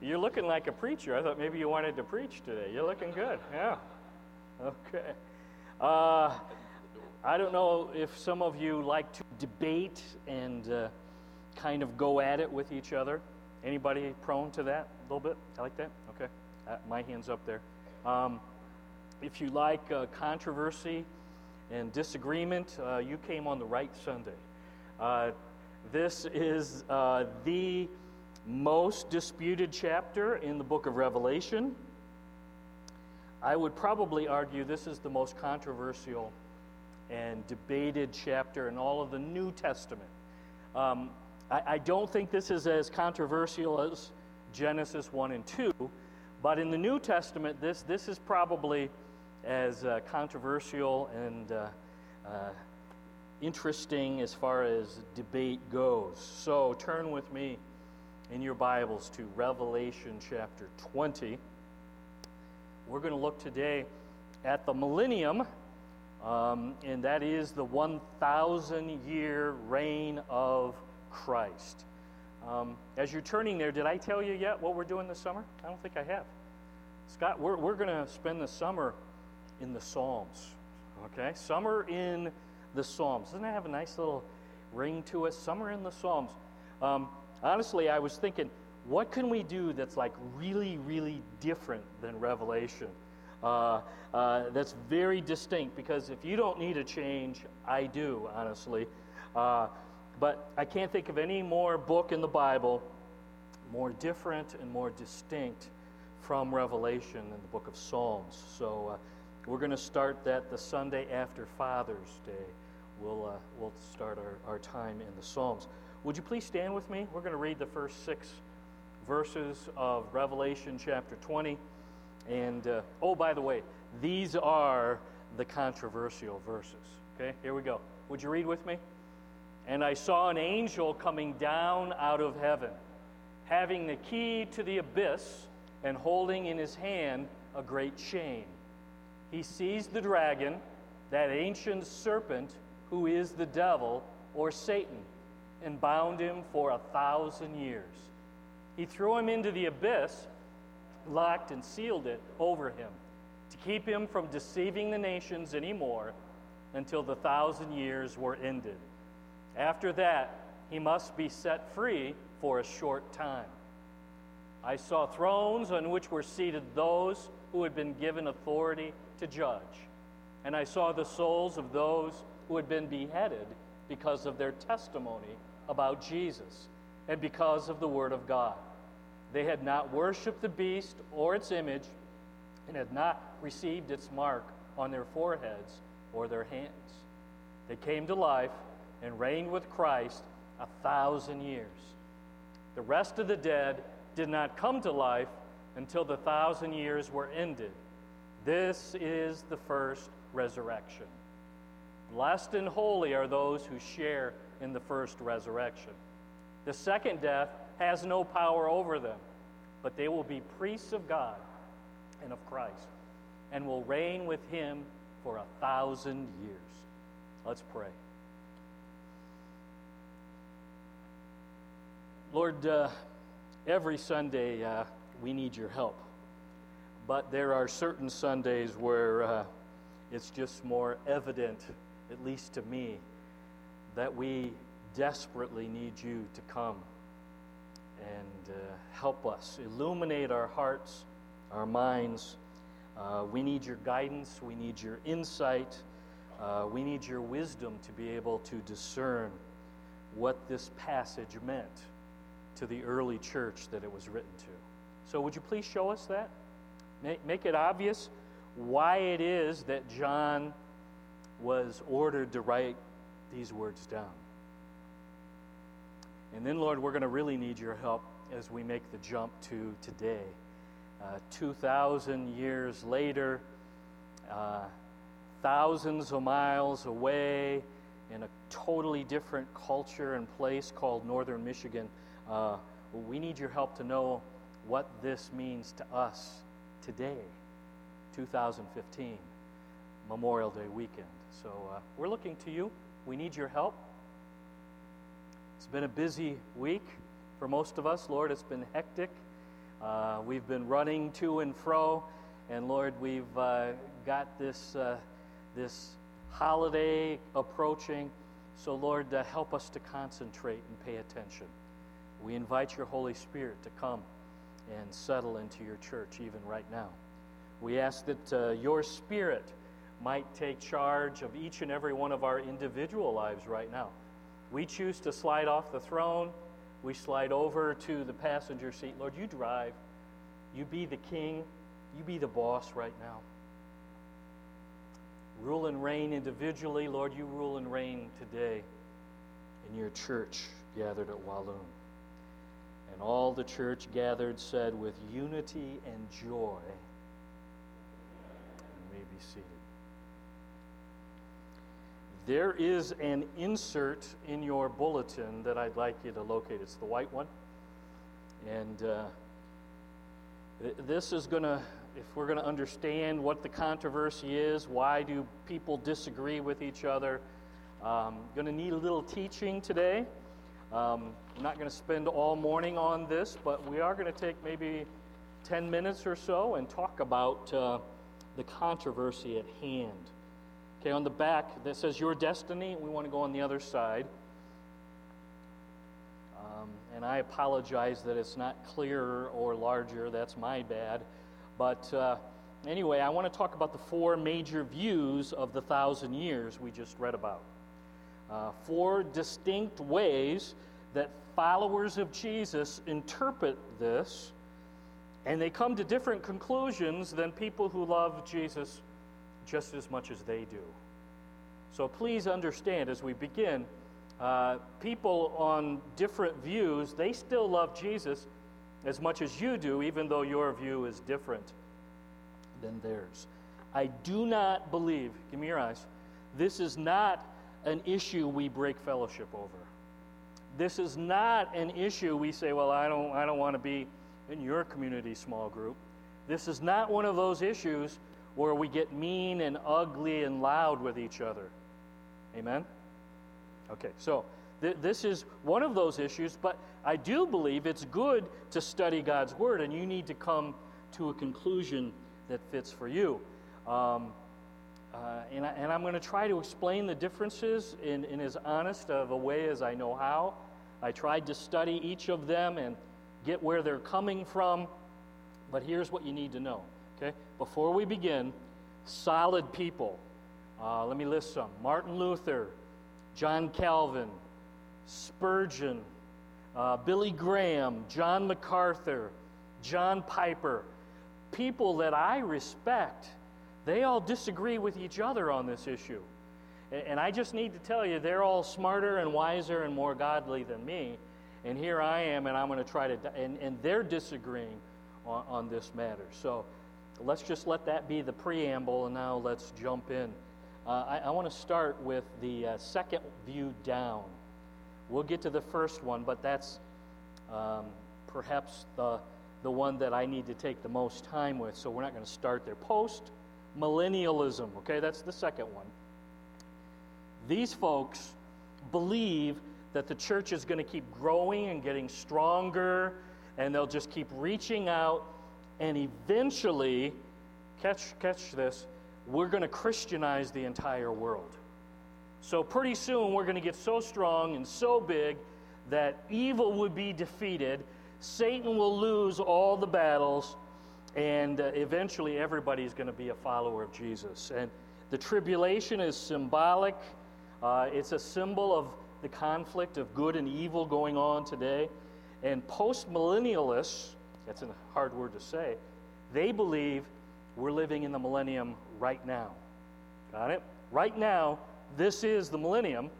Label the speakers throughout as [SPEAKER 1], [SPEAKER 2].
[SPEAKER 1] You're looking like a preacher. I thought maybe you wanted to preach today. You're looking good. Yeah. Okay. Uh, I don't know if some of you like to debate and uh, kind of go at it with each other. Anybody prone to that a little bit? I like that? Okay. Uh, my hand's up there. Um, if you like uh, controversy and disagreement, uh, you came on the right Sunday. Uh, this is the most disputed chapter in the book of Revelation. I would probably argue this is the most controversial and debated chapter in all of the New Testament. Um, I, I, don't think this is as controversial as Genesis 1 and 2, but in the New Testament, this, this is probably as uh, controversial and uh, uh, interesting as far as debate goes. So turn with me in your Bibles to Revelation chapter 20. We're going to look today at the millennium, um, and that is the 1,000 year reign of Christ. Um, as you're turning there, did I tell you yet what we're doing this summer? I don't think I have. Scott, we're, we're going to spend the summer in the Psalms. Okay? Summer in the Psalms. Doesn't that have a nice little ring to it? Summer in the Psalms. Um, honestly, I was thinking, what can we do that's like really, really different than Revelation? Uh, uh, that's very distinct because if you don't need a change, I do, honestly. Uh, but I can't think of any more book in the Bible more different and more distinct from Revelation than the book of Psalms. So uh, we're going to start that the Sunday after Father's Day. We'll, uh, we'll start our, our time in the Psalms. Would you please stand with me? We're going to read the first six verses of Revelation chapter 20. And, uh, oh, by the way, these are the controversial verses. Okay, here we go. Would you read with me? And I saw an angel coming down out of heaven, having the key to the abyss and holding in his hand a great chain. He seized the dragon, that ancient serpent who is the devil or Satan and bound him for a thousand years. He threw him into the abyss, locked and sealed it over him, to keep him from deceiving the nations anymore until the thousand years were ended. After that, he must be set free for a short time. I saw thrones on which were seated those who had been given authority to judge. And I saw the souls of those who had been beheaded because of their testimony about Jesus and because of the Word of God. They had not worshiped the beast or its image and had not received its mark on their foreheads or their hands. They came to life and reigned with Christ a thousand years. The rest of the dead did not come to life until the thousand years were ended. This is the first resurrection. Blessed and holy are those who share in the first resurrection. The second death has no power over them, but they will be priests of God and of Christ and will reign with him for a thousand years. Let's pray. Lord, uh, every Sunday uh, we need your help. But there are certain Sundays where uh, it's just more evident, at least to me, that we desperately need you to come and uh, help us, illuminate our hearts, our minds. Uh, we need your guidance, we need your insight, uh, we need your wisdom to be able to discern what this passage meant to the early church that it was written to. So, would you please show us that? Make, make it obvious why it is that John was ordered to write these words down. And then, Lord, we're going to really need your help as we make the jump to today. Uh, 2,000 years later, uh, thousands of miles away, in a totally different culture and place called Northern Michigan, uh, we need your help to know what this means to us today, 2015, Memorial Day weekend. So uh, we're looking to you. We need your help. It's been a busy week for most of us. Lord, it's been hectic. Uh, we've been running to and fro, and Lord, we've uh, got this, uh, this holiday approaching. So, Lord, uh, help us to concentrate and pay attention. We invite your Holy Spirit to come and settle into your church even right now. We ask that uh, your Spirit might take charge of each and every one of our individual lives right now. We choose to slide off the throne. We slide over to the passenger seat. Lord, you drive. You be the king. You be the boss right now. Rule and reign individually. Lord, you rule and reign today in your church gathered at Walloon. And all the church gathered said, with unity and joy, may be seated. There is an insert in your bulletin that I'd like you to locate. It's the white one. And uh, th- this is going to, if we're going to understand what the controversy is, why do people disagree with each other, um, going to need a little teaching today. Um, I'm not going to spend all morning on this, but we are going to take maybe 10 minutes or so and talk about uh, the controversy at hand. Okay, on the back that says your destiny, we want to go on the other side. Um, and I apologize that it's not clearer or larger. That's my bad. But uh, anyway, I want to talk about the four major views of the thousand years we just read about. Uh, four distinct ways that followers of Jesus interpret this, and they come to different conclusions than people who love Jesus just as much as they do. So please understand as we begin, uh, people on different views, they still love Jesus as much as you do, even though your view is different than theirs. I do not believe, give me your eyes, this is not an issue we break fellowship over. This is not an issue we say, well, I don't, I don't want to be in your community small group. This is not one of those issues where we get mean and ugly and loud with each other. Amen? Okay, so th- this is one of those issues, but I do believe it's good to study God's Word, and you need to come to a conclusion that fits for you. Um, uh, and, I, am going to try to explain the differences in, in as honest of a way as I know how. I tried to study each of them and get where they're coming from, but here's what you need to know. Okay? Before we begin, solid people. Uh, let me list some Martin Luther, John Calvin, Spurgeon, uh, Billy Graham, John MacArthur, John Piper. People that I respect, they all disagree with each other on this issue. And, I just need to tell you, they're all smarter and wiser and more godly than me. And here I am, and I'm going to try to, and, and they're disagreeing on, on this matter. So, let's just let that be the preamble, and now let's jump in. Uh, I, I want to start with the uh, second view down. We'll get to the first one, but that's um, perhaps the, the one that I need to take the most time with, so we're not going to start there. Post millennialism, okay, that's the second one. These folks believe that the church is going to keep growing and getting stronger, and they'll just keep reaching out and eventually, catch, catch this, we're going to Christianize the entire world. So, pretty soon, we're going to get so strong and so big that evil would be defeated, Satan will lose all the battles, and uh, eventually everybody's going to be a follower of Jesus. And the tribulation is symbolic, uh, it's a symbol of the conflict of good and evil going on today. And post millennialists, that's a hard word to say. They believe we're living in the millennium right now. Got it? Right now, this is the millennium.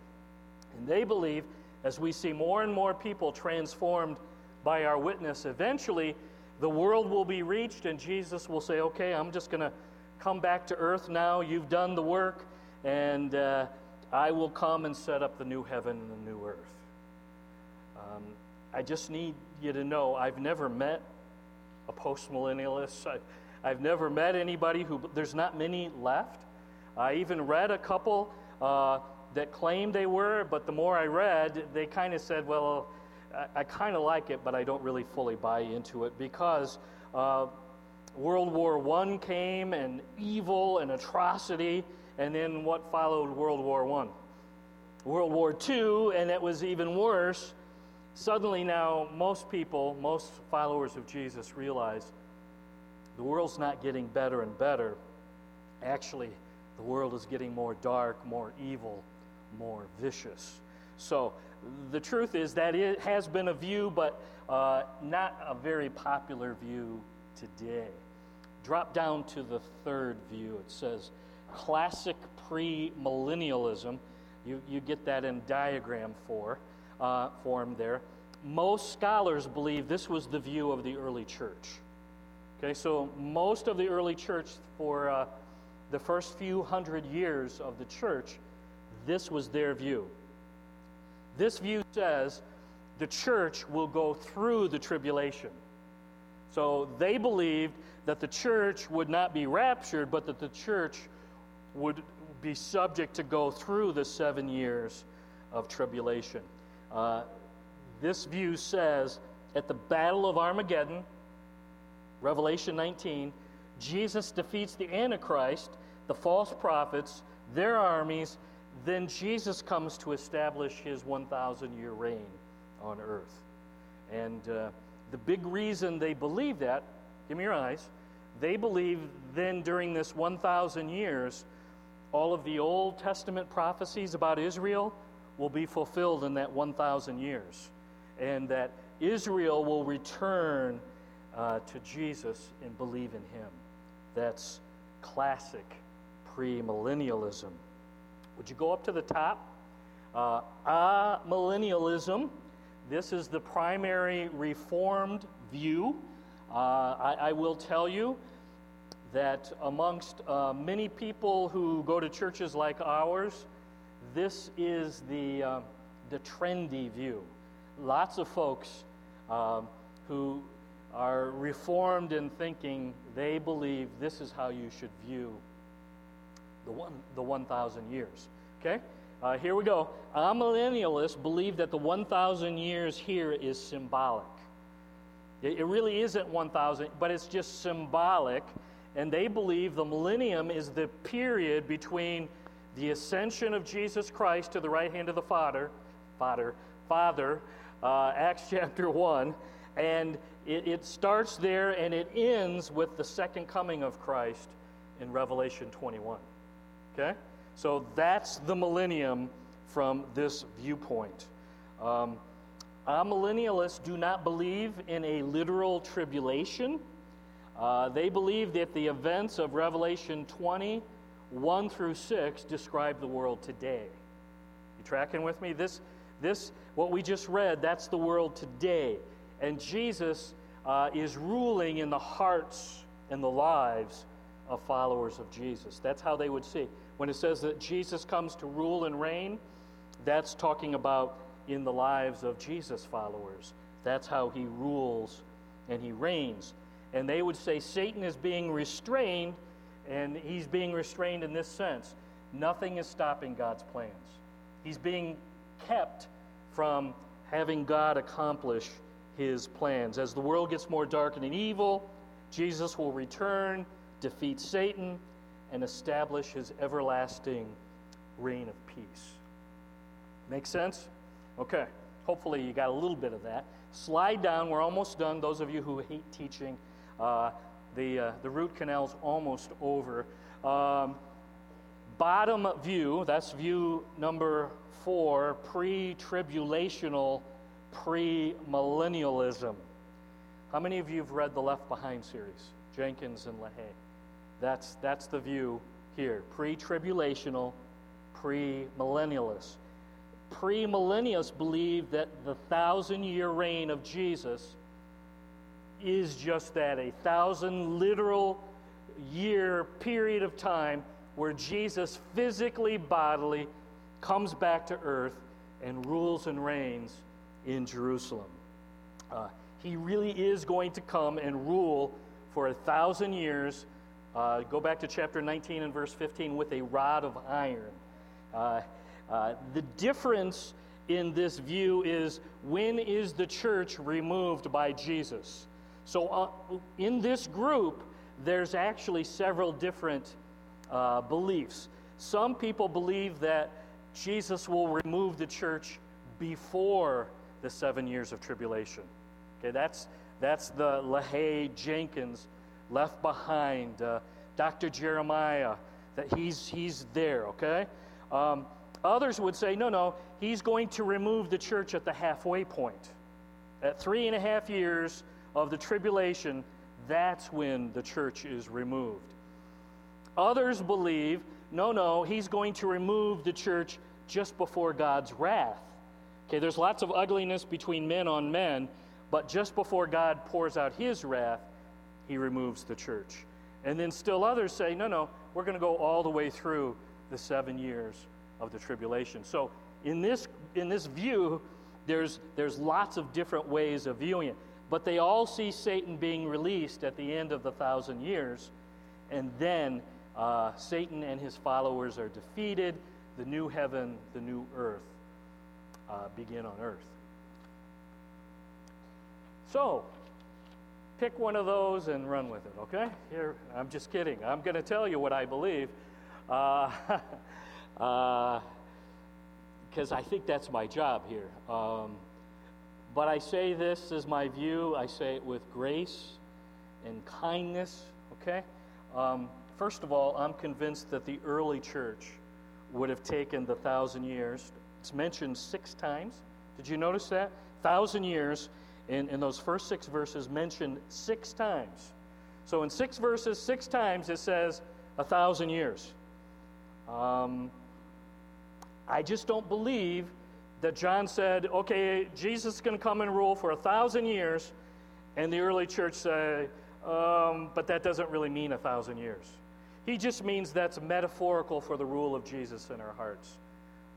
[SPEAKER 1] And they believe as we see more and more people transformed by our witness, eventually the world will be reached and Jesus will say, okay, I'm just going to come back to earth now. You've done the work, and uh, I will come and set up the new heaven and the new earth. Um, I just need you to know I've never met a postmillennialist. I, I've never met anybody who, there's not many left. I even read a couple uh, that claimed they were, but the more I read, they kind of said, well, I, I kind of like it, but I don't really fully buy into it because uh, World War I came and evil and atrocity, and then what followed World War I? World War II, and it was even worse. Suddenly, now, most people, most followers of Jesus realize the world's not getting better and better. Actually, the world is getting more dark, more evil, more vicious. So, the truth is that it has been a view, but uh, not a very popular view today. Drop down to the third view. It says classic premillennialism. You, you get that in diagram for, uh, form there. Most scholars believe this was the view of the early church. Okay, so most of the early church, for uh, the first few hundred years of the church, this was their view. This view says the church will go through the tribulation. So they believed that the church would not be raptured, but that the church would be subject to go through the seven years of tribulation. Uh, this view says at the Battle of Armageddon, Revelation 19, Jesus defeats the Antichrist, the false prophets, their armies, then Jesus comes to establish his 1,000 year reign on earth. And uh, the big reason they believe that, give me your eyes, they believe then during this 1,000 years, all of the Old Testament prophecies about Israel will be fulfilled in that 1,000 years. And that Israel will return uh, to Jesus and believe in him. That's classic premillennialism. Would you go up to the top? Uh, amillennialism. This is the primary reformed view. Uh, I, I, will tell you that amongst uh, many people who go to churches like ours, this is the, uh, the trendy view. Lots of folks um, who are reformed in thinking they believe this is how you should view the, one, the 1,000 years. Okay? Uh, here we go. Amillennialists believe that the 1,000 years here is symbolic. It, it really isn't 1,000, but it's just symbolic. And they believe the millennium is the period between the ascension of Jesus Christ to the right hand of the Father, Father, Father, uh, Acts chapter 1, and it, it starts there and it ends with the second coming of Christ in Revelation 21. Okay? So that's the millennium from this viewpoint. Um, amillennialists do not believe in a literal tribulation. Uh, they believe that the events of Revelation 20, 1 through 6, describe the world today. You tracking with me? This, this, what we just read, that's the world today. And Jesus uh, is ruling in the hearts and the lives of followers of Jesus. That's how they would see. When it says that Jesus comes to rule and reign, that's talking about in the lives of Jesus followers. That's how he rules and he reigns. And they would say Satan is being restrained, and he's being restrained in this sense nothing is stopping God's plans. He's being kept from having God accomplish his plans. As the world gets more dark and evil, Jesus will return, defeat Satan, and establish his everlasting reign of peace. Make sense? Okay. Hopefully, you got a little bit of that. Slide down. We're almost done. Those of you who hate teaching, uh, the, uh, the root canal's almost over. Um, bottom view, that's view number four, pre tribulational premillennialism. How many of you have read the Left Behind series? Jenkins and LaHaye. That's, that's the view here. Pre tribulational, premillennialists. Premillennialists believe that the thousand year reign of Jesus is just that a thousand literal year period of time where Jesus physically, bodily comes back to earth and rules and reigns in Jerusalem. Uh, he really is going to come and rule for a thousand years. Uh, go back to chapter 19 and verse 15 with a rod of iron. Uh, uh the difference in this view is when is the church removed by Jesus? So, uh, in this group, there's actually several different uh, beliefs. Some people believe that Jesus will remove the church before the seven years of tribulation. Okay, that's, that's the LaHaye Jenkins left behind, uh, Dr. Jeremiah, that he's, he's there, okay? Um, others would say, no, no, he's going to remove the church at the halfway point. At three and a half years of the tribulation, that's when the church is removed. Others believe, no, no, he's going to remove the church just before God's wrath. Okay, there's lots of ugliness between men on men, but just before God pours out his wrath, he removes the church. And then still others say, no, no, we're going to go all the way through the seven years of the tribulation. So in this, in this view, there's, there's lots of different ways of viewing it. But they all see Satan being released at the end of the thousand years, and then uh, Satan and his followers are defeated. The new heaven, the new earth uh, begin on earth. So, pick one of those and run with it, okay? Here, I'm just kidding. I'm going to tell you what I believe. Uh, because uh, I think that's my job here. Um, but I say this as my view, I say it with grace and kindness, okay? Um, first of all, I'm convinced that the early church would have taken the thousand years. It's mentioned six times. Did you notice that? Thousand years in, in those first six verses mentioned six times. So in six verses, six times it says a thousand years. Um, I just don't believe that John said, okay, Jesus is going to come and rule for a thousand years, and the early church say, um, but that doesn't really mean a thousand years. He just means that's metaphorical for the rule of Jesus in our hearts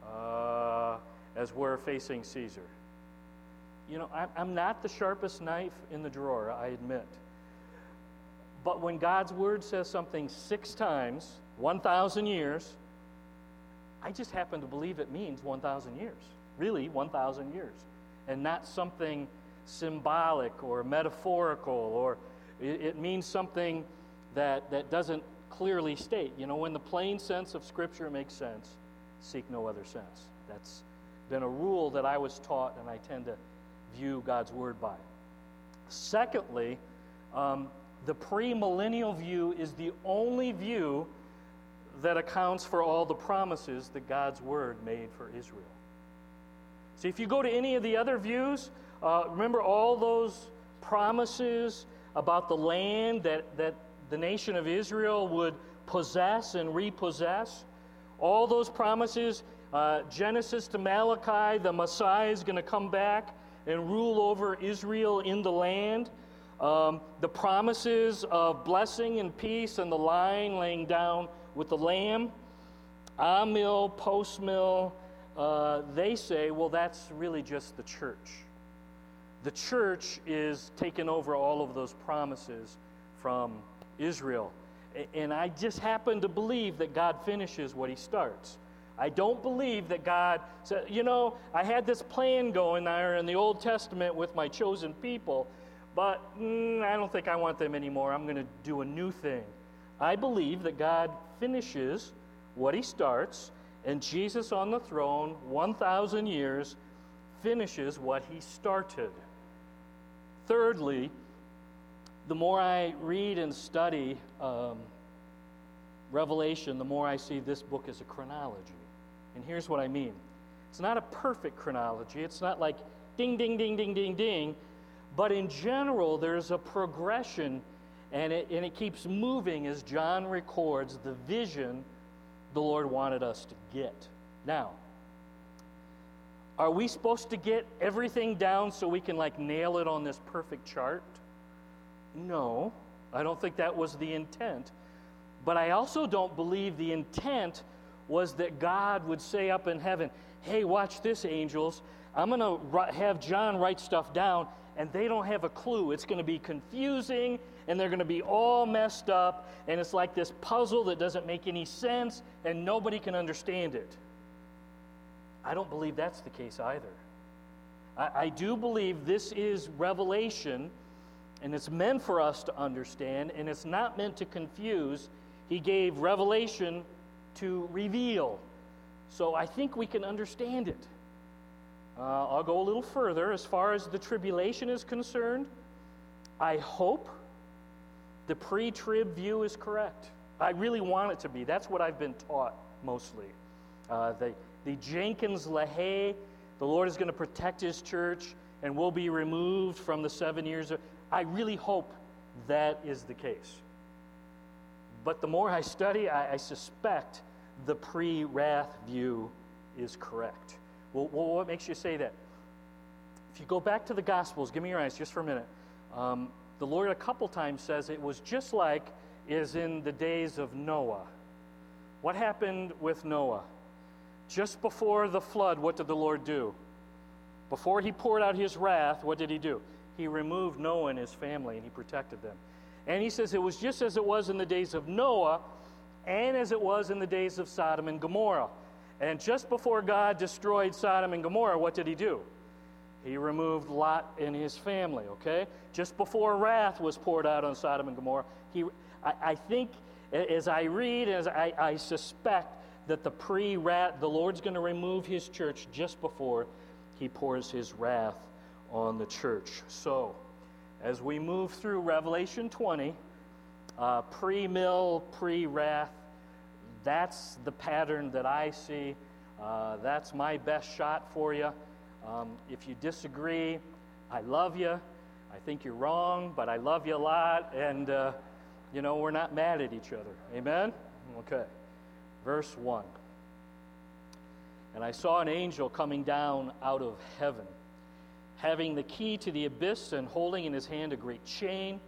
[SPEAKER 1] uh, as we're facing Caesar. You know, I'm not the sharpest knife in the drawer, I admit. But when God's word says something six times, 1,000 years, I just happen to believe it means 1,000 years. Really, 1,000 years. And not something symbolic or metaphorical or it, it means something that, that doesn't clearly state. You know, when the plain sense of Scripture makes sense, seek no other sense. That's been a rule that I was taught and I tend to view God's Word by. Secondly, um, the premillennial view is the only view that accounts for all the promises that God's Word made for Israel. See, if you go to any of the other views, uh, remember all those promises about the land that, that the nation of Israel would possess and repossess? All those promises, uh, Genesis to Malachi, the Messiah is going to come back and rule over Israel in the land. Um, the promises of blessing and peace and the line laying down with the lamb, amill, post mill, uh, they say, well, that's really just the church. The church is taking over all of those promises from Israel. And I just happen to believe that God finishes what he starts. I don't believe that God said, you know, I had this plan going there in the Old Testament with my chosen people, but mm, I don't think I want them anymore. I'm going to do a new thing. I believe that God finishes what he starts, and Jesus on the throne, 1,000 years, finishes what he started. Thirdly, the more I read and study um, Revelation, the more I see this book as a chronology. And here's what I mean it's not a perfect chronology, it's not like ding, ding, ding, ding, ding, ding. But in general, there's a progression, and it, and it keeps moving as John records the vision the Lord wanted us to get. Now, are we supposed to get everything down so we can like nail it on this perfect chart? No, I don't think that was the intent. But I also don't believe the intent was that God would say up in heaven, Hey, watch this, angels. I'm going to have John write stuff down, and they don't have a clue. It's going to be confusing, and they're going to be all messed up, and it's like this puzzle that doesn't make any sense, and nobody can understand it. I don't believe that's the case either. I, I do believe this is revelation, and it's meant for us to understand, and it's not meant to confuse. He gave revelation to reveal. So I think we can understand it. Uh, I'll go a little further. As far as the tribulation is concerned, I hope the pre trib view is correct. I really want it to be. That's what I've been taught mostly. Uh, the, the Jenkins LaHaye, the Lord is going to protect his church and will be removed from the seven years. Of, I really hope that is the case. But the more I study, I, I suspect the pre wrath view is correct. Well, what makes you say that? If you go back to the Gospels, give me your eyes just for a minute. Um, the Lord a couple times says it was just like is in the days of Noah. What happened with Noah? Just before the flood, what did the Lord do? Before he poured out his wrath, what did he do? He removed Noah and his family and he protected them. And he says it was just as it was in the days of Noah and as it was in the days of Sodom and Gomorrah. And just before God destroyed Sodom and Gomorrah, what did he do? He removed Lot and his family, okay? Just before wrath was poured out on Sodom and Gomorrah, he, I, I think as I read, as I, I suspect that the pre wrath, the Lord's going to remove his church just before he pours his wrath on the church. So, as we move through Revelation 20, uh, pre mill, pre wrath, that's the pattern that I see. Uh, that's my best shot for you. Um, if you disagree, I love you. I think you're wrong, but I love you a lot, and uh, you know we're not mad at each other. Amen. Okay. Verse one. And I saw an angel coming down out of heaven, having the key to the abyss and holding in his hand a great chain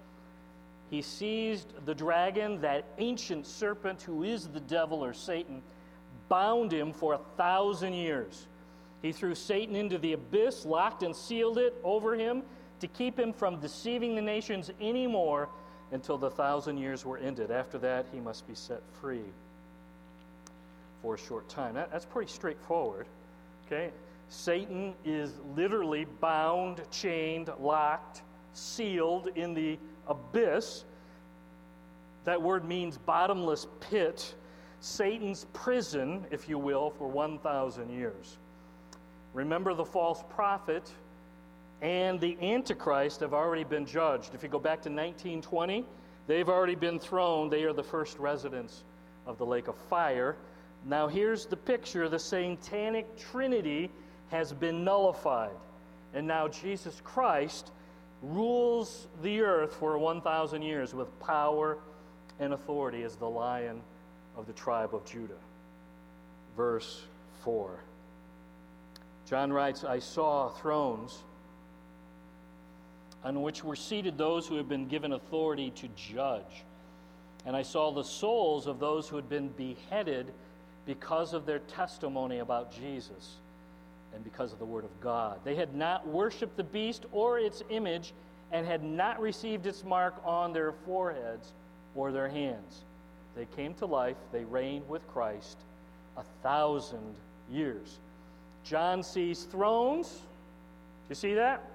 [SPEAKER 1] he seized the dragon, that ancient serpent who is the devil or Satan, bound him for a thousand years. He threw Satan into the abyss, locked and sealed it over him to keep him from deceiving the nations anymore until the thousand years were ended. After that, he must be set free for a short time. That, that's pretty straightforward. Okay? Satan is literally bound, chained, locked, sealed in the abyss. That word means bottomless pit, Satan's prison, if you will, for 1,000 years. Remember, the false prophet and the Antichrist have already been judged. If you go back to 1920, they've already been thrown. They are the first residents of the lake of fire. Now, here's the picture the satanic trinity has been nullified. And now Jesus Christ rules the earth for 1,000 years with power and authority as the lion of the tribe of Judah. Verse 4. John writes, I saw thrones on which were seated those who had been given authority to judge. And I saw the souls of those who had been beheaded because of their testimony about Jesus and because of the Word of God. They had not worshiped the beast or its image and had not received its mark on their foreheads or their hands. They came to life, they reigned with Christ a thousand years. John sees thrones. Do you see that?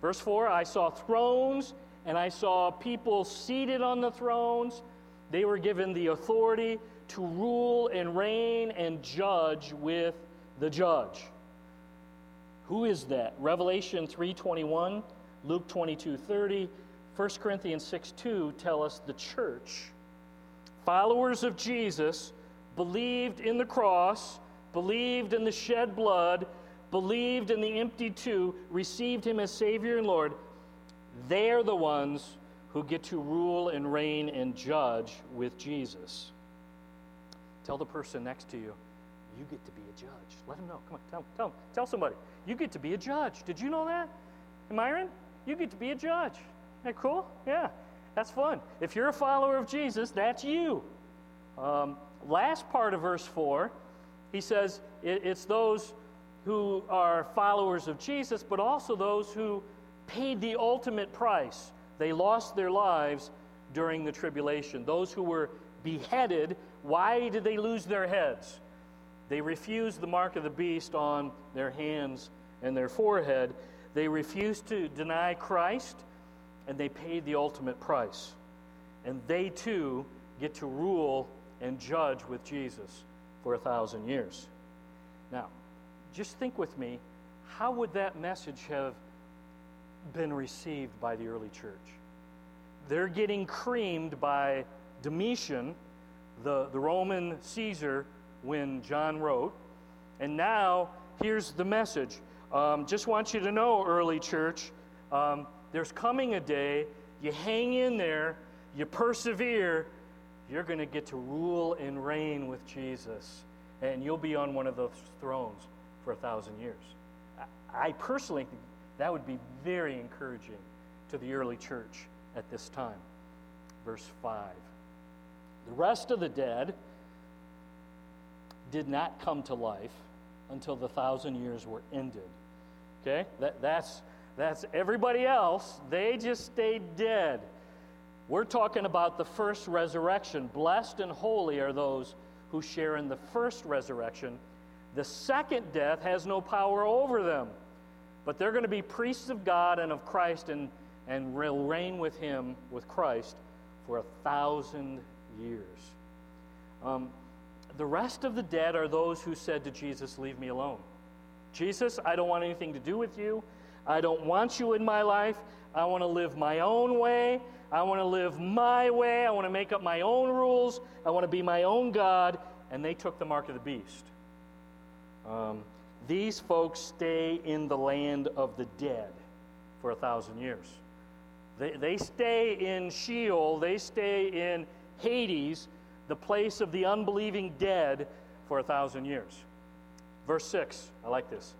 [SPEAKER 1] Verse 4 I saw thrones, and I saw people seated on the thrones. They were given the authority to rule and reign and judge with the judge. Who is that? Revelation 3:21, Luke 22:30, 1 Corinthians 6:2 tell us the church, followers of Jesus, believed in the cross, believed in the shed blood, believed in the empty tomb, received him as Savior and Lord. They're the ones who get to rule and reign and judge with Jesus. Tell the person next to you, you get to be a judge. Let them know. Come on, tell, tell, tell somebody. You get to be a judge. Did you know that? Myron, you get to be a judge. Isn't that cool? Yeah, that's fun. If you're a follower of Jesus, that's you. Um, last part of verse 4, he says it, it's those who are followers of Jesus, but also those who paid the ultimate price. They lost their lives during the tribulation. Those who were beheaded, why did they lose their heads? They refused the mark of the beast on their hands and their forehead. They refused to deny Christ, and they paid the ultimate price. And they too get to rule and judge with Jesus for a thousand years. Now, just think with me how would that message have been received by the early church? They're getting creamed by Domitian, the, the Roman Caesar, when John wrote. And now, here's the message. Um, just want you to know, early church, um, there's coming a day, you hang in there, you persevere, you're going to get to rule and reign with Jesus. And you'll be on one of those thrones for a thousand years. I, personally think that would be very encouraging to the early church at this time. Verse 5. The rest of the dead did not come to life until the thousand years were ended. Okay? That, that's, that's everybody else. They just stayed dead. We're talking about the first resurrection. Blessed and holy are those who share in the first resurrection. The second death has no power over them, but they're going to be priests of God and of Christ and, and will reign with Him, with Christ, for a thousand years. Um, the rest of the dead are those who said to Jesus, Leave me alone. Jesus, I don't want anything to do with you. I don't want you in my life. I want to live my own way. I want to live my way. I want to make up my own rules. I want to be my own God. And they took the mark of the beast. Um, these folks stay in the land of the dead for a thousand years. They, they stay in Sheol, they stay in Hades, the place of the unbelieving dead, for a thousand years. Verse 6, I like this.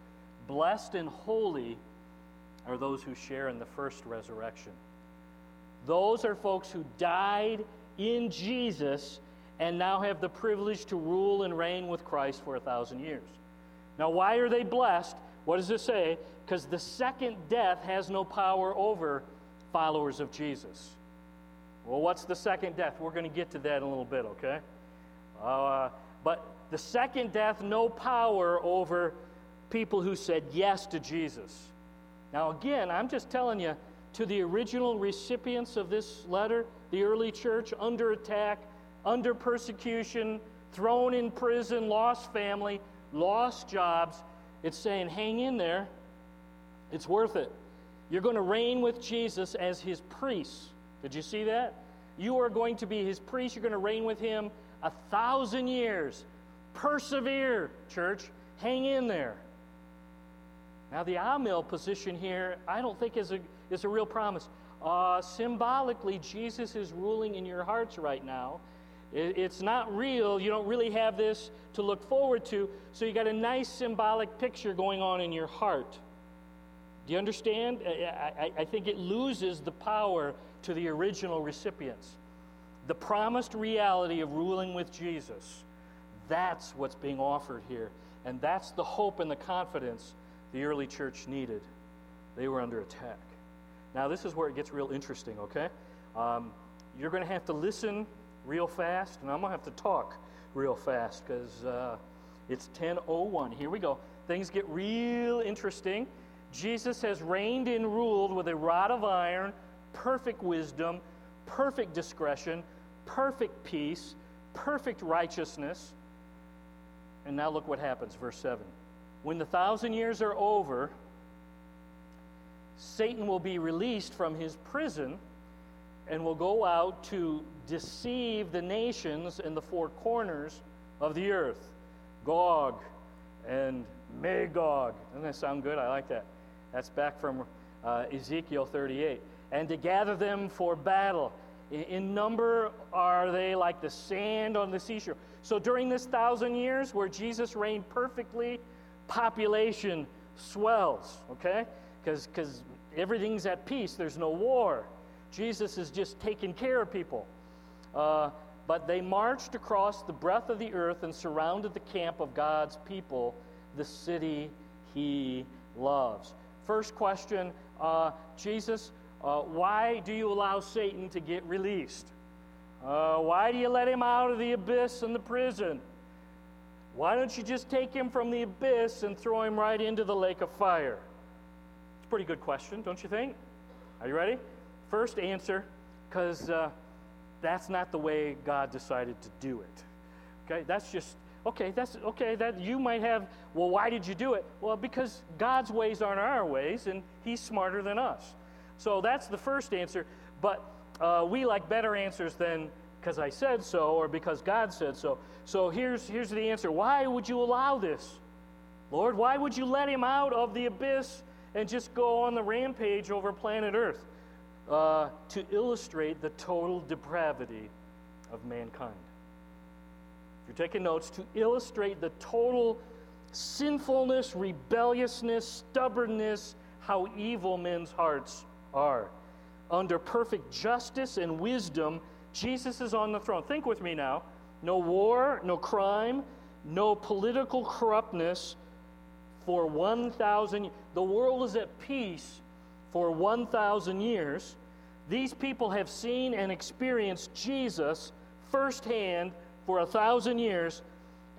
[SPEAKER 1] Blessed and holy are those who share in the first resurrection. Those are folks who died in Jesus and now have the privilege to rule and reign with Christ for a thousand years. Now, why are they blessed? What does it say? Because the second death has no power over followers of Jesus. Well, what's the second death? We're going to get to that in a little bit, okay? Uh, but the second death, no power over people who said yes to Jesus. Now, again, I'm just telling you, to the original recipients of this letter, the early church, under attack, under persecution, thrown in prison, lost family, lost jobs, it's saying, hang in there. It's worth it. You're going to reign with Jesus as his priest. Did you see that? You are going to be his priest. You're going to reign with him a thousand years. Persevere, church. Hang in there. Now, the Amil position here, I don't think is a, is a real promise. Uh, symbolically, Jesus is ruling in your hearts right now. It, it's not real. You don't really have this to look forward to. So you got a nice symbolic picture going on in your heart. Do you understand? I, I, I think it loses the power to the original recipients. The promised reality of ruling with Jesus. That's what's being offered here. And that's the hope and the confidence the early church needed. They were under attack. Now, this is where it gets real interesting, okay? Um, you're going to have to listen real fast, and I'm going to have to talk real fast because uh, it's 10.01. Here we go. Things get real interesting. Jesus has reigned and ruled with a rod of iron, perfect wisdom, perfect discretion, perfect peace, perfect righteousness. And now look what happens, verse 7. When the thousand years are over, Satan will be released from his prison and will go out to deceive the nations in the four corners of the earth Gog and Magog. Doesn't that sound good? I like that. That's back from uh, Ezekiel 38. And to gather them for battle. In, in number are they like the sand on the seashore. So during this thousand years where Jesus reigned perfectly, population swells, okay? Because everything's at peace, there's no war. Jesus is just taking care of people. Uh, but they marched across the breadth of the earth and surrounded the camp of God's people, the city he loves. First question uh, Jesus, uh, why do you allow Satan to get released? Uh, why do you let him out of the abyss and the prison? Why don't you just take him from the abyss and throw him right into the lake of fire? It's a pretty good question, don't you think? Are you ready? First answer, because uh, that's not the way God decided to do it. Okay, that's just okay. That's okay. That you might have. Well, why did you do it? Well, because God's ways aren't our ways, and He's smarter than us. So that's the first answer. But uh, we like better answers than because I said so or because God said so. So here's here's the answer. Why would you allow this, Lord? Why would you let him out of the abyss and just go on the rampage over planet Earth? Uh, to illustrate the total depravity of mankind. If you're taking notes, to illustrate the total sinfulness, rebelliousness, stubbornness, how evil men's hearts are. Under perfect justice and wisdom, Jesus is on the throne. Think with me now. No war, no crime, no political corruptness for 1,000 The world is at peace for 1,000 years. These people have seen and experienced Jesus firsthand for a thousand years,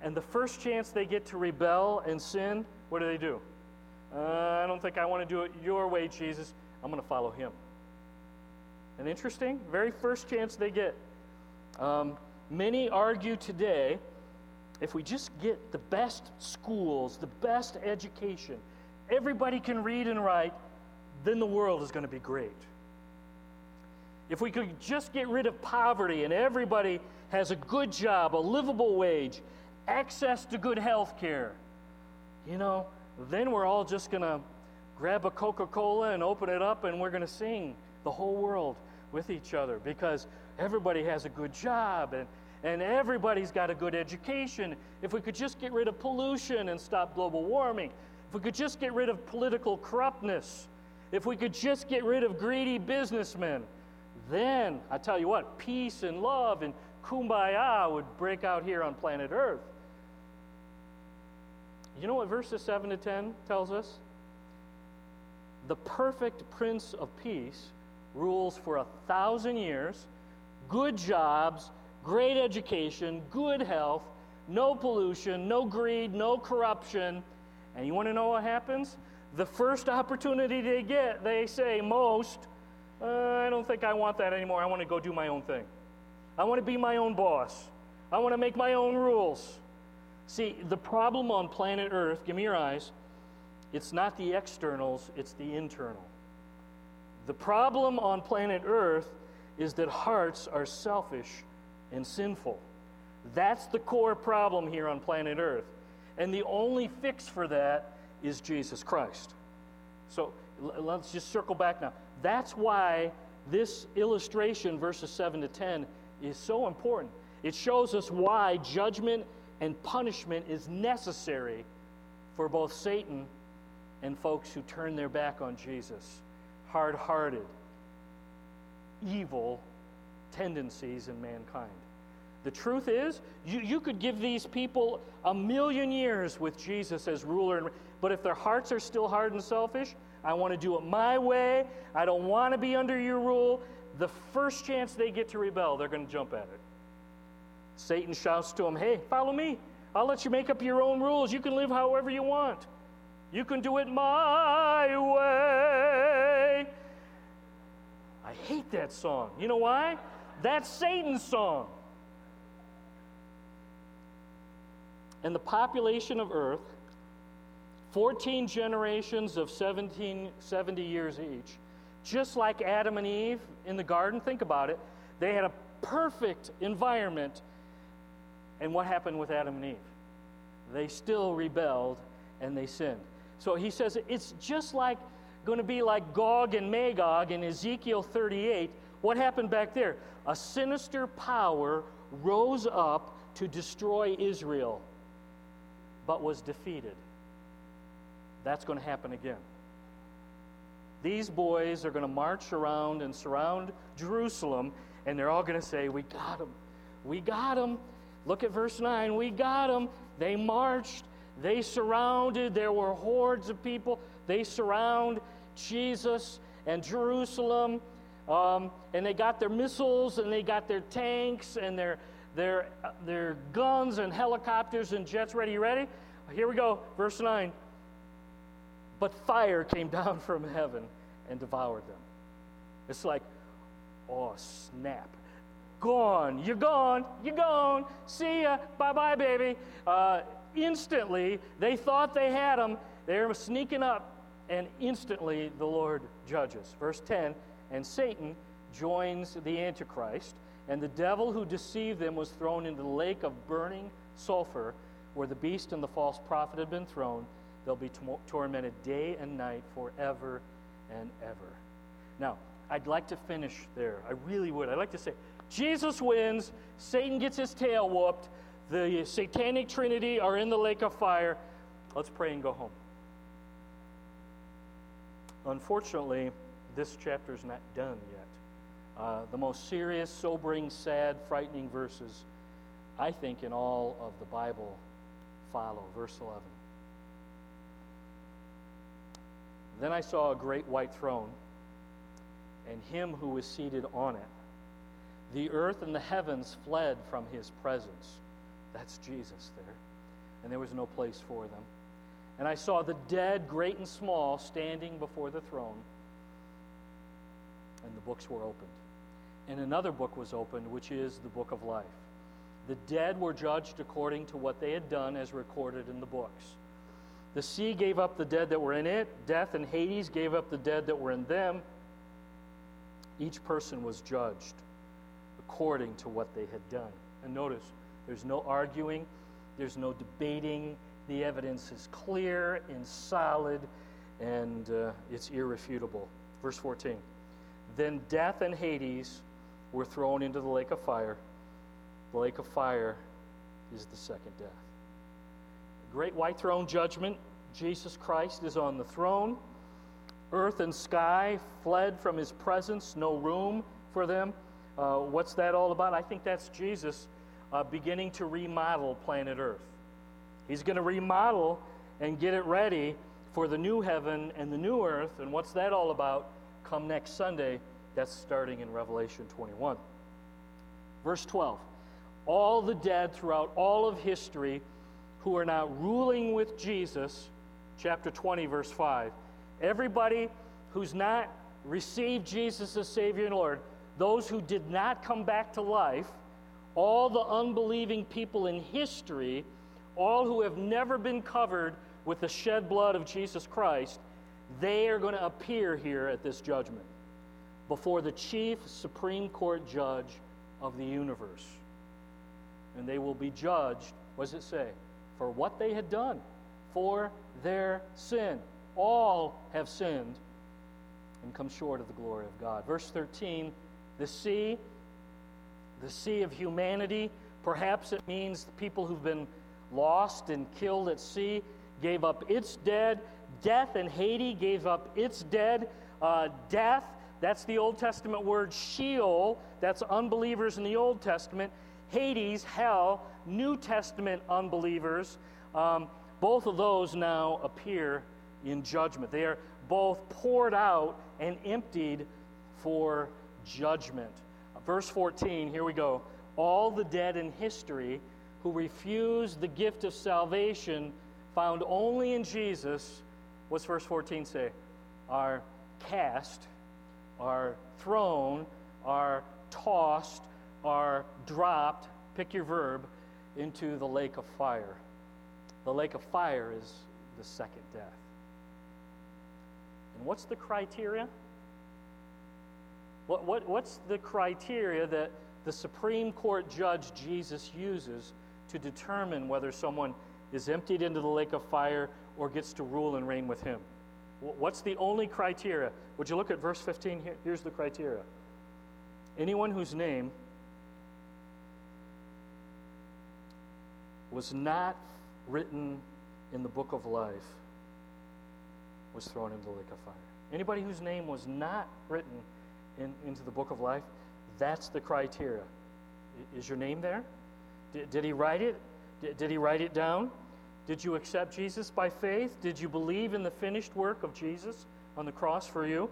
[SPEAKER 1] and the first chance they get to rebel and sin, what do they do? Uh, I don't think I want to do it your way, Jesus. I'm going to follow him. And interesting, very first chance they get. Um, many argue today if we just get the best schools, the best education, everybody can read and write, then the world is going to be great. If we could just get rid of poverty and everybody has a good job, a livable wage, access to good health care, you know, then we're all just going to grab a Coca Cola and open it up and we're going to sing the whole world with each other because everybody has a good job and, and everybody's got a good education. If we could just get rid of pollution and stop global warming, if we could just get rid of political corruptness, if we could just get rid of greedy businessmen, then I tell you what, peace and love and kumbaya would break out here on planet Earth. You know what verses 7 to 10 tells us? The perfect Prince of Peace rules for a thousand years, good jobs, great education, good health, no pollution, no greed, no corruption. And you want to know what happens? The first opportunity they get, they say, most, uh, I don't think I want that anymore. I want to go do my own thing. I want to be my own boss. I want to make my own rules. See, the problem on planet Earth, give me your eyes, it's not the externals, it's the internal. The problem on planet Earth is that hearts are selfish and sinful. That's the core problem here on planet Earth. And the only fix for that is Jesus Christ. So let's just circle back now. That's why this illustration, verses 7 to 10, is so important. It shows us why judgment and punishment is necessary for both Satan and folks who turn their back on Jesus. Hard hearted, evil tendencies in mankind. The truth is, you, you could give these people a million years with Jesus as ruler, but if their hearts are still hard and selfish, I want to do it my way. I don't want to be under your rule. The first chance they get to rebel, they're going to jump at it. Satan shouts to them, Hey, follow me. I'll let you make up your own rules. You can live however you want. You can do it my way. I hate that song. You know why? That's Satan's song. And the population of Earth 14 generations of 17, 70 years each. Just like Adam and Eve in the garden, think about it. They had a perfect environment. And what happened with Adam and Eve? They still rebelled and they sinned. So he says it's just like going to be like Gog and Magog in Ezekiel 38. What happened back there? A sinister power rose up to destroy Israel, but was defeated. That's going to happen again. These boys are going to march around and surround Jerusalem, and they're all going to say, We got them. We got them. Look at verse 9. We got them. They marched. They surrounded. There were hordes of people. They surround Jesus and Jerusalem. Um, and they got their missiles and they got their tanks and their their, their guns and helicopters and jets ready. Ready? Here we go, verse 9. But fire came down from heaven and devoured them. It's like, oh, snap. Gone. You're gone. You're gone. See ya. Bye bye, baby. Uh, instantly, they thought they had them. They were sneaking up, and instantly the Lord judges. Verse 10 And Satan joins the Antichrist, and the devil who deceived them was thrown into the lake of burning sulfur, where the beast and the false prophet had been thrown. They'll be tormented day and night forever and ever. Now, I'd like to finish there. I really would. I'd like to say, Jesus wins, Satan gets his tail whooped, the satanic trinity are in the lake of fire. Let's pray and go home. Unfortunately, this chapter is not done yet. Uh, the most serious, sobering, sad, frightening verses, I think, in all of the Bible follow. Verse 11. Then I saw a great white throne and him who was seated on it. The earth and the heavens fled from his presence. That's Jesus there. And there was no place for them. And I saw the dead, great and small, standing before the throne. And the books were opened. And another book was opened, which is the book of life. The dead were judged according to what they had done, as recorded in the books. The sea gave up the dead that were in it, death and Hades gave up the dead that were in them. Each person was judged according to what they had done. And notice, there's no arguing, there's no debating. The evidence is clear and solid, and uh, it's irrefutable. Verse 14 Then death and Hades were thrown into the lake of fire. The lake of fire is the second death. The great white throne judgment, Jesus Christ is on the throne. Earth and sky fled from his presence, no room for them. Uh, what's that all about? I think that's Jesus uh, beginning to remodel planet Earth. He's going to remodel and get it ready for the new heaven and the new earth. And what's that all about? Come next Sunday. That's starting in Revelation 21. Verse 12 All the dead throughout all of history who are now ruling with Jesus, chapter 20, verse 5 Everybody who's not received Jesus as Savior and Lord, those who did not come back to life, all the unbelieving people in history, all who have never been covered with the shed blood of Jesus Christ, they are going to appear here at this judgment before the chief Supreme Court judge of the universe. And they will be judged, what does it say? For what they had done, for their sin all have sinned and come short of the glory of God. Verse 13 the sea, the sea of humanity, perhaps it means the people who've been lost and killed at sea gave up its dead. Death and Hades gave up its dead. Uh, death, that's the Old Testament word Sheol, that's unbelievers in the Old Testament. Hades, hell, New Testament unbelievers. Um, both of those now appear in judgment. They are both poured out and emptied for judgment. Verse 14, here we go. All the dead in history who refused the gift of salvation found only in Jesus, what's verse 14 say? Are cast, are thrown, are tossed, are dropped, pick your verb, into the lake of fire. The lake of fire is the second death. And what's the criteria? What, what, what's the criteria that the Supreme Court judge Jesus uses to determine whether someone is emptied into the lake of fire or gets to rule and reign with him? What's the only criteria? Would you look at verse 15 here? Here's the criteria. Anyone whose name was not written in the book of life was thrown into the lake of fire. Anybody whose name was not written in, into the book of life, that's the criteria. Is your name there? Did, did he write it? Did, did he write it down? Did you accept Jesus by faith? Did you believe in the finished work of Jesus on the cross for you?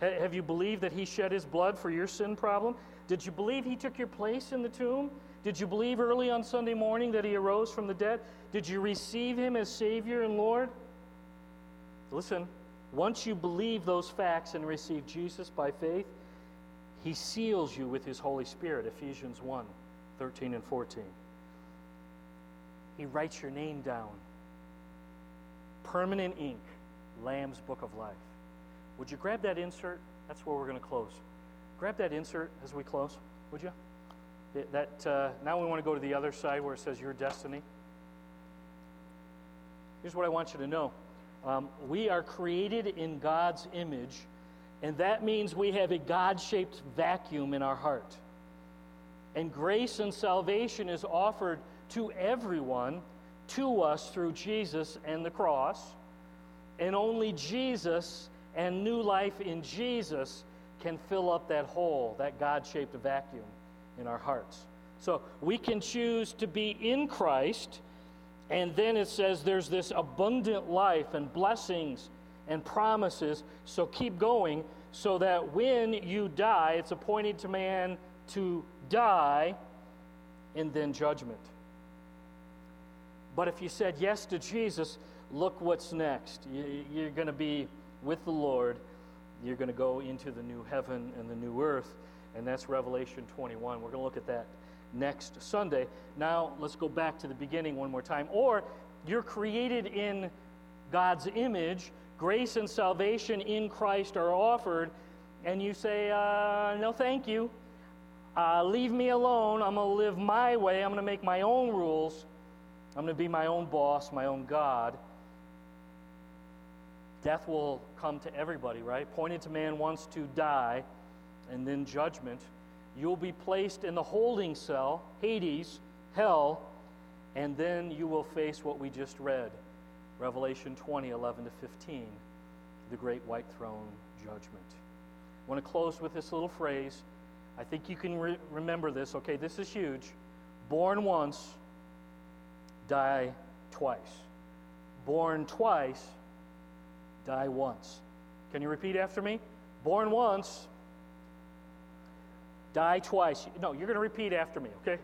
[SPEAKER 1] Have you believed that He shed His blood for your sin problem? Did you believe He took your place in the tomb? Did you believe early on Sunday morning that He arose from the dead? Did you receive Him as Savior and Lord? Listen, once you believe those facts and receive Jesus by faith, He seals you with His Holy Spirit, Ephesians 1 13 and 14. He writes your name down. Permanent ink, Lamb's Book of Life. Would you grab that insert? That's where we're going to close. Grab that insert as we close, would you? That uh, now we want to go to the other side where it says your destiny. Here's what I want you to know: um, we are created in God's image, and that means we have a God-shaped vacuum in our heart. And grace and salvation is offered to everyone, to us through Jesus and the cross, and only Jesus and new life in Jesus can fill up that hole, that God shaped vacuum in our hearts. So we can choose to be in Christ, and then it says there's this abundant life and blessings and promises. So keep going so that when you die, it's appointed to man to die and then judgment. But if you said yes to Jesus, look what's next. You're going to be with the Lord, you're going to go into the new heaven and the new earth. And that's Revelation 21. We're going to look at that next Sunday. Now, let's go back to the beginning one more time. Or you're created in God's image, grace and salvation in Christ are offered, and you say, uh, No, thank you. Uh, leave me alone. I'm going to live my way. I'm going to make my own rules. I'm going to be my own boss, my own God. Death will come to everybody, right? Pointed to man wants to die, and then judgment. You'll be placed in the holding cell, Hades, hell, and then you will face what we just read Revelation 20, 11 to 15, the great white throne judgment. I want to close with this little phrase. I think you can re- remember this. Okay, this is huge. Born once, die twice. Born twice, die once. Can you repeat after me? Born once, die twice. No, you're going to repeat after me, okay?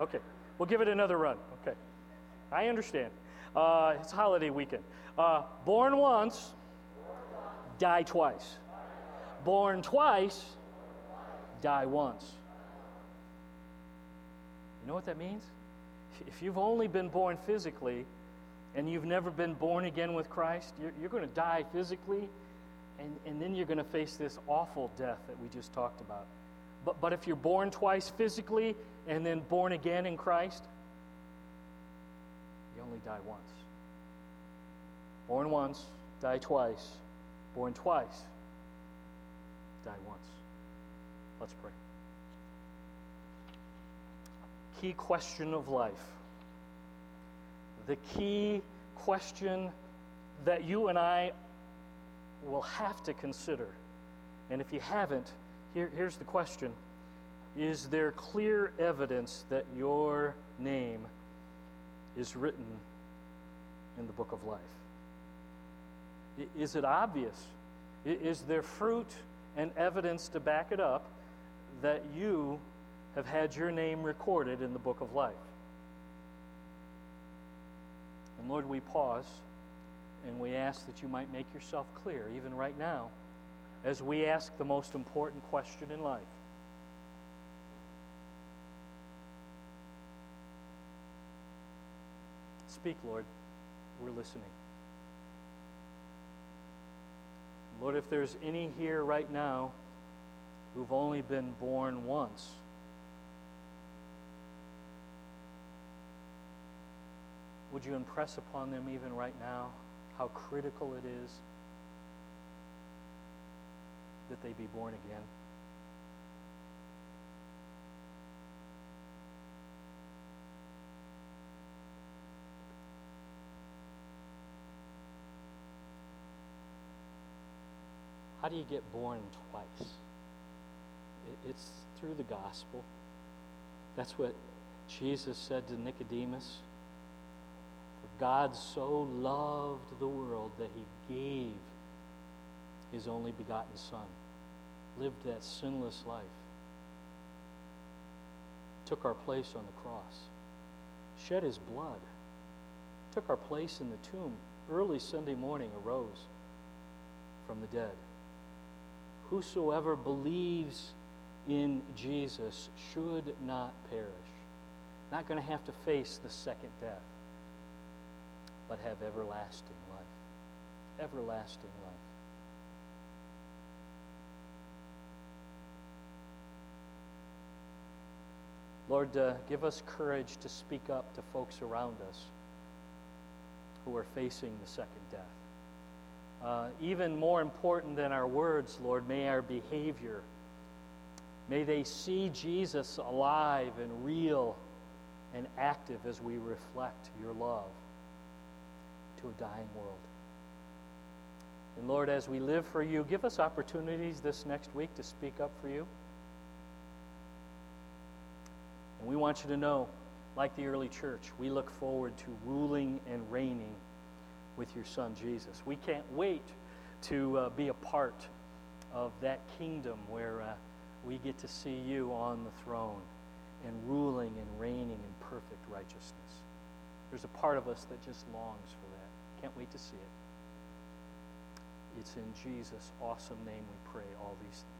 [SPEAKER 1] Okay. We'll give it another run, okay? I understand. Uh, it's holiday weekend. Uh, born once, die twice. Born twice, die once. You know what that means? If you've only been born physically, and you've never been born again with Christ, you're, you're going to die physically, and, and then you're going to face this awful death that we just talked about. But, but if you're born twice physically and then born again in Christ, you only die once. Born once, die twice. Born twice, die once. Let's pray. Key question of life the key question that you and I will have to consider. And if you haven't, here, here's the question Is there clear evidence that your name is written in the book of life? Is it obvious? Is there fruit and evidence to back it up that you have had your name recorded in the book of life? And Lord, we pause and we ask that you might make yourself clear, even right now, as we ask the most important question in life. Speak, Lord. We're listening. Lord, if there's any here right now who've only been born once, Would you impress upon them even right now how critical it is that they be born again? How do you get born twice? It's through the gospel. That's what Jesus said to Nicodemus. God so loved the world that he gave his only begotten Son. lived that sinless life, took our place on the cross, shed his blood, took our place in the tomb, early Sunday morning arose from the dead. Whosoever believes in Jesus should not perish, not going to have to face the second death, but have everlasting life. Everlasting life. Lord, uh, give us courage to speak up to folks around us who are facing the second death. Uh, even more important than our words, Lord, may our behavior, may they see Jesus alive and real and active as we reflect your love a dying world. And Lord, as we live for you, give us opportunities this next week to speak up for you. And we want you to know, like the early church, we look forward to ruling and reigning with your Son Jesus. We can't wait to uh, be a part of that kingdom where uh, we get to see you on the throne and ruling and reigning in perfect righteousness. There's a part of us that just longs for. Can't wait to see it. It's in Jesus' awesome name we pray all these things.